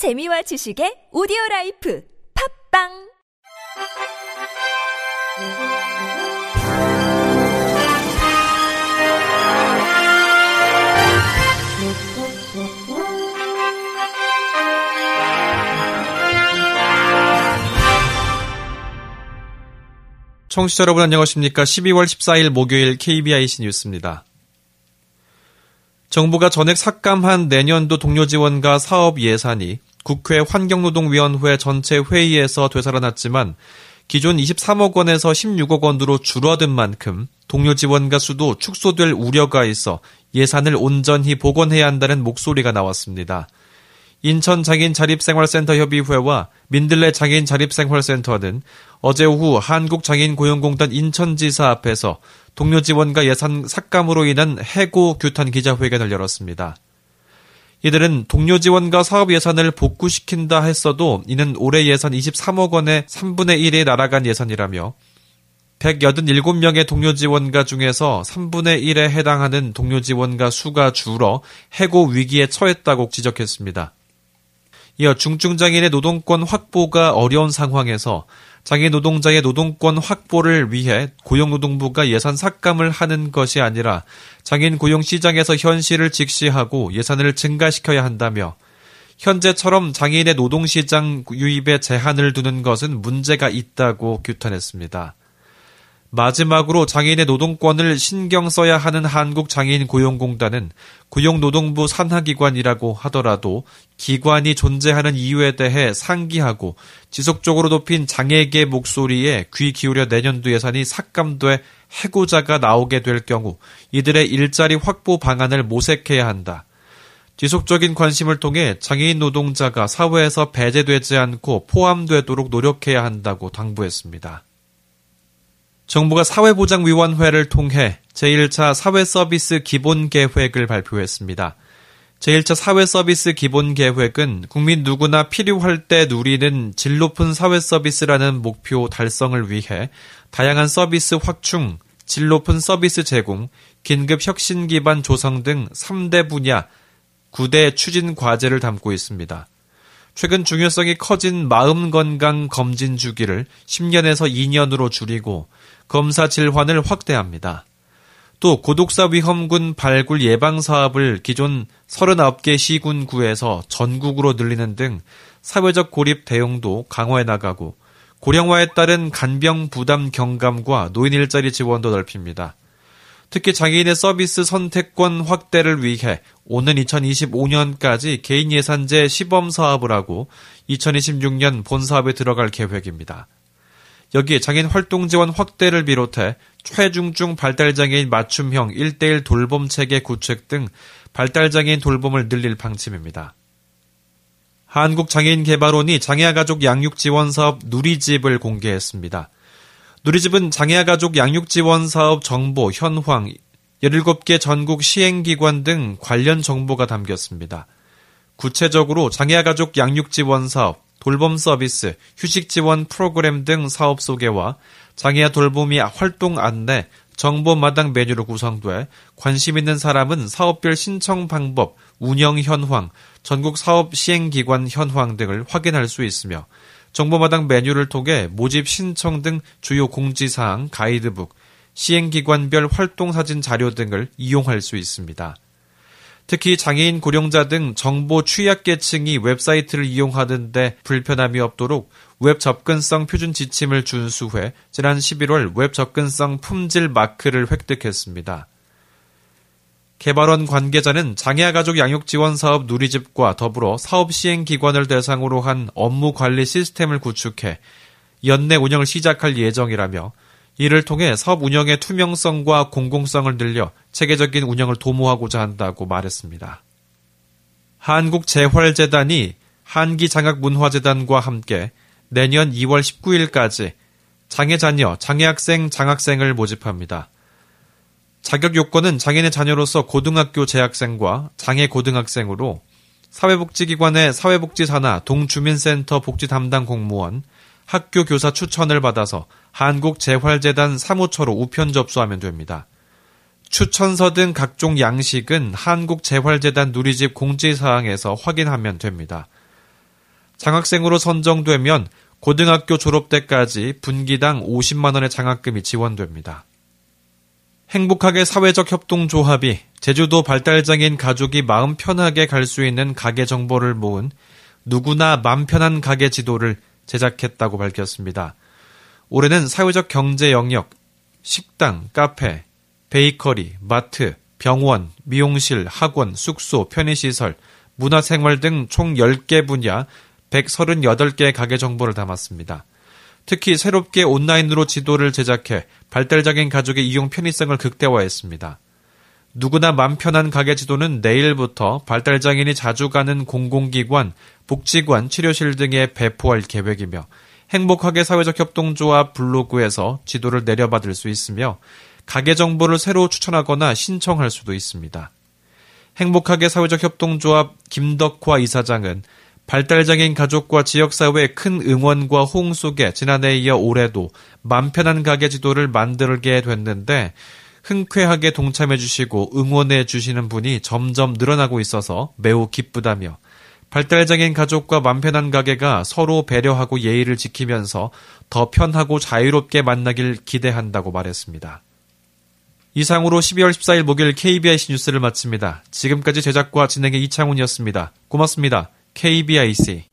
재미와 지식의 오디오 라이프 팝빵 청취자 여러분 안녕하십니까? 12월 14일 목요일 KBIC 뉴스입니다. 정부가 전액 삭감한 내년도 동료 지원과 사업 예산이 국회 환경노동위원회 전체 회의에서 되살아났지만 기존 23억 원에서 16억 원으로 줄어든 만큼 동료 지원가 수도 축소될 우려가 있어 예산을 온전히 복원해야 한다는 목소리가 나왔습니다. 인천 장애인 자립생활센터 협의회와 민들레 장애인 자립생활센터는 어제 오후 한국장애인 고용공단 인천지사 앞에서 동료 지원과 예산 삭감으로 인한 해고 규탄 기자회견을 열었습니다. 이들은 동료 지원과 사업 예산을 복구시킨다 했어도 이는 올해 예산 23억 원의 3분의 1에 날아간 예산이라며 187명의 동료 지원가 중에서 3분의 1에 해당하는 동료 지원가 수가 줄어 해고 위기에 처했다고 지적했습니다. 이어 중증장애인의 노동권 확보가 어려운 상황에서 장애 노동자의 노동권 확보를 위해 고용노동부가 예산 삭감을 하는 것이 아니라 장애인 고용 시장에서 현실을 직시하고 예산을 증가시켜야 한다며 현재처럼 장애인의 노동시장 유입에 제한을 두는 것은 문제가 있다고 규탄했습니다. 마지막으로 장애인의 노동권을 신경 써야 하는 한국 장애인 고용공단은 고용노동부 산하기관이라고 하더라도 기관이 존재하는 이유에 대해 상기하고 지속적으로 높인 장애계 목소리에 귀 기울여 내년도 예산이 삭감돼 해고자가 나오게 될 경우 이들의 일자리 확보 방안을 모색해야 한다. 지속적인 관심을 통해 장애인 노동자가 사회에서 배제되지 않고 포함되도록 노력해야 한다고 당부했습니다. 정부가 사회보장위원회를 통해 제1차 사회서비스 기본계획을 발표했습니다. 제1차 사회서비스 기본계획은 국민 누구나 필요할 때 누리는 질 높은 사회서비스라는 목표 달성을 위해 다양한 서비스 확충, 질 높은 서비스 제공, 긴급 혁신 기반 조성 등 3대 분야 9대 추진 과제를 담고 있습니다. 최근 중요성이 커진 마음 건강 검진 주기를 10년에서 2년으로 줄이고 검사 질환을 확대합니다. 또 고독사 위험군 발굴 예방 사업을 기존 39개 시군구에서 전국으로 늘리는 등 사회적 고립 대응도 강화해 나가고 고령화에 따른 간병 부담 경감과 노인 일자리 지원도 넓힙니다. 특히 장애인의 서비스 선택권 확대를 위해 오는 2025년까지 개인 예산제 시범 사업을 하고 2026년 본 사업에 들어갈 계획입니다. 여기에 장애인 활동 지원 확대를 비롯해 최중증 발달장애인 맞춤형 1대1 돌봄 체계 구축 등 발달장애인 돌봄을 늘릴 방침입니다. 한국장애인개발원이 장애아 가족 양육 지원 사업 누리집을 공개했습니다. 누리집은 장애아 가족 양육 지원 사업 정보, 현황, 17개 전국 시행기관 등 관련 정보가 담겼습니다. 구체적으로 장애아 가족 양육 지원 사업, 돌봄 서비스, 휴식 지원 프로그램 등 사업 소개와 장애아 돌봄이 활동 안내, 정보 마당 메뉴로 구성돼 관심 있는 사람은 사업별 신청 방법, 운영 현황, 전국 사업 시행 기관 현황 등을 확인할 수 있으며 정보마당 메뉴를 통해 모집 신청 등 주요 공지사항, 가이드북, 시행기관별 활동사진 자료 등을 이용할 수 있습니다. 특히 장애인 고령자 등 정보 취약계층이 웹사이트를 이용하는데 불편함이 없도록 웹 접근성 표준 지침을 준수해 지난 11월 웹 접근성 품질 마크를 획득했습니다. 개발원 관계자는 장애아 가족 양육 지원 사업 누리집과 더불어 사업 시행 기관을 대상으로 한 업무 관리 시스템을 구축해 연내 운영을 시작할 예정이라며 이를 통해 사업 운영의 투명성과 공공성을 늘려 체계적인 운영을 도모하고자 한다고 말했습니다. 한국재활재단이 한기장학문화재단과 함께 내년 2월 19일까지 장애자녀, 장애학생, 장학생을 모집합니다. 자격 요건은 장애인의 자녀로서 고등학교 재학생과 장애 고등학생으로 사회복지기관의 사회복지사나 동주민센터 복지 담당 공무원, 학교 교사 추천을 받아서 한국재활재단 사무처로 우편 접수하면 됩니다. 추천서 등 각종 양식은 한국재활재단 누리집 공지사항에서 확인하면 됩니다. 장학생으로 선정되면 고등학교 졸업 때까지 분기당 50만 원의 장학금이 지원됩니다. 행복하게 사회적 협동조합이 제주도 발달장애인 가족이 마음 편하게 갈 수 있는 가게 정보를 모은 누구나 맘 편한 가게 지도를 제작했다고 밝혔습니다. 올해는 사회적 경제 영역, 식당, 카페, 베이커리, 마트, 병원, 미용실, 학원, 숙소, 편의시설, 문화생활 등 총 10개 분야 138개 가게 정보를 담았습니다. 특히 새롭게 온라인으로 지도를 제작해 발달장애인 가족의 이용 편의성을 극대화했습니다. 누구나 맘 편한 가게 지도는 내일부터 발달장애인이 자주 가는 공공기관, 복지관, 치료실 등에 배포할 계획이며 행복하게 사회적 협동조합 블로그에서 지도를 내려받을 수 있으며 가게 정보를 새로 추천하거나 신청할 수도 있습니다. 행복하게 사회적 협동조합 김덕화 이사장은 발달장애인 가족과 지역사회의 큰 응원과 호응 속에 지난해에 이어 올해도 맘 편한 가게 지도를 만들게 됐는데 흔쾌하게 동참해 주시고 응원해 주시는 분이 점점 늘어나고 있어서 매우 기쁘다며 발달장애인 가족과 맘 편한 가게가 서로 배려하고 예의를 지키면서 더 편하고 자유롭게 만나길 기대한다고 말했습니다. 이상으로 12월 14일 목요일 KBIC 뉴스를 마칩니다. 지금까지 제작과 진행의 이창훈이었습니다. 고맙습니다. KBIC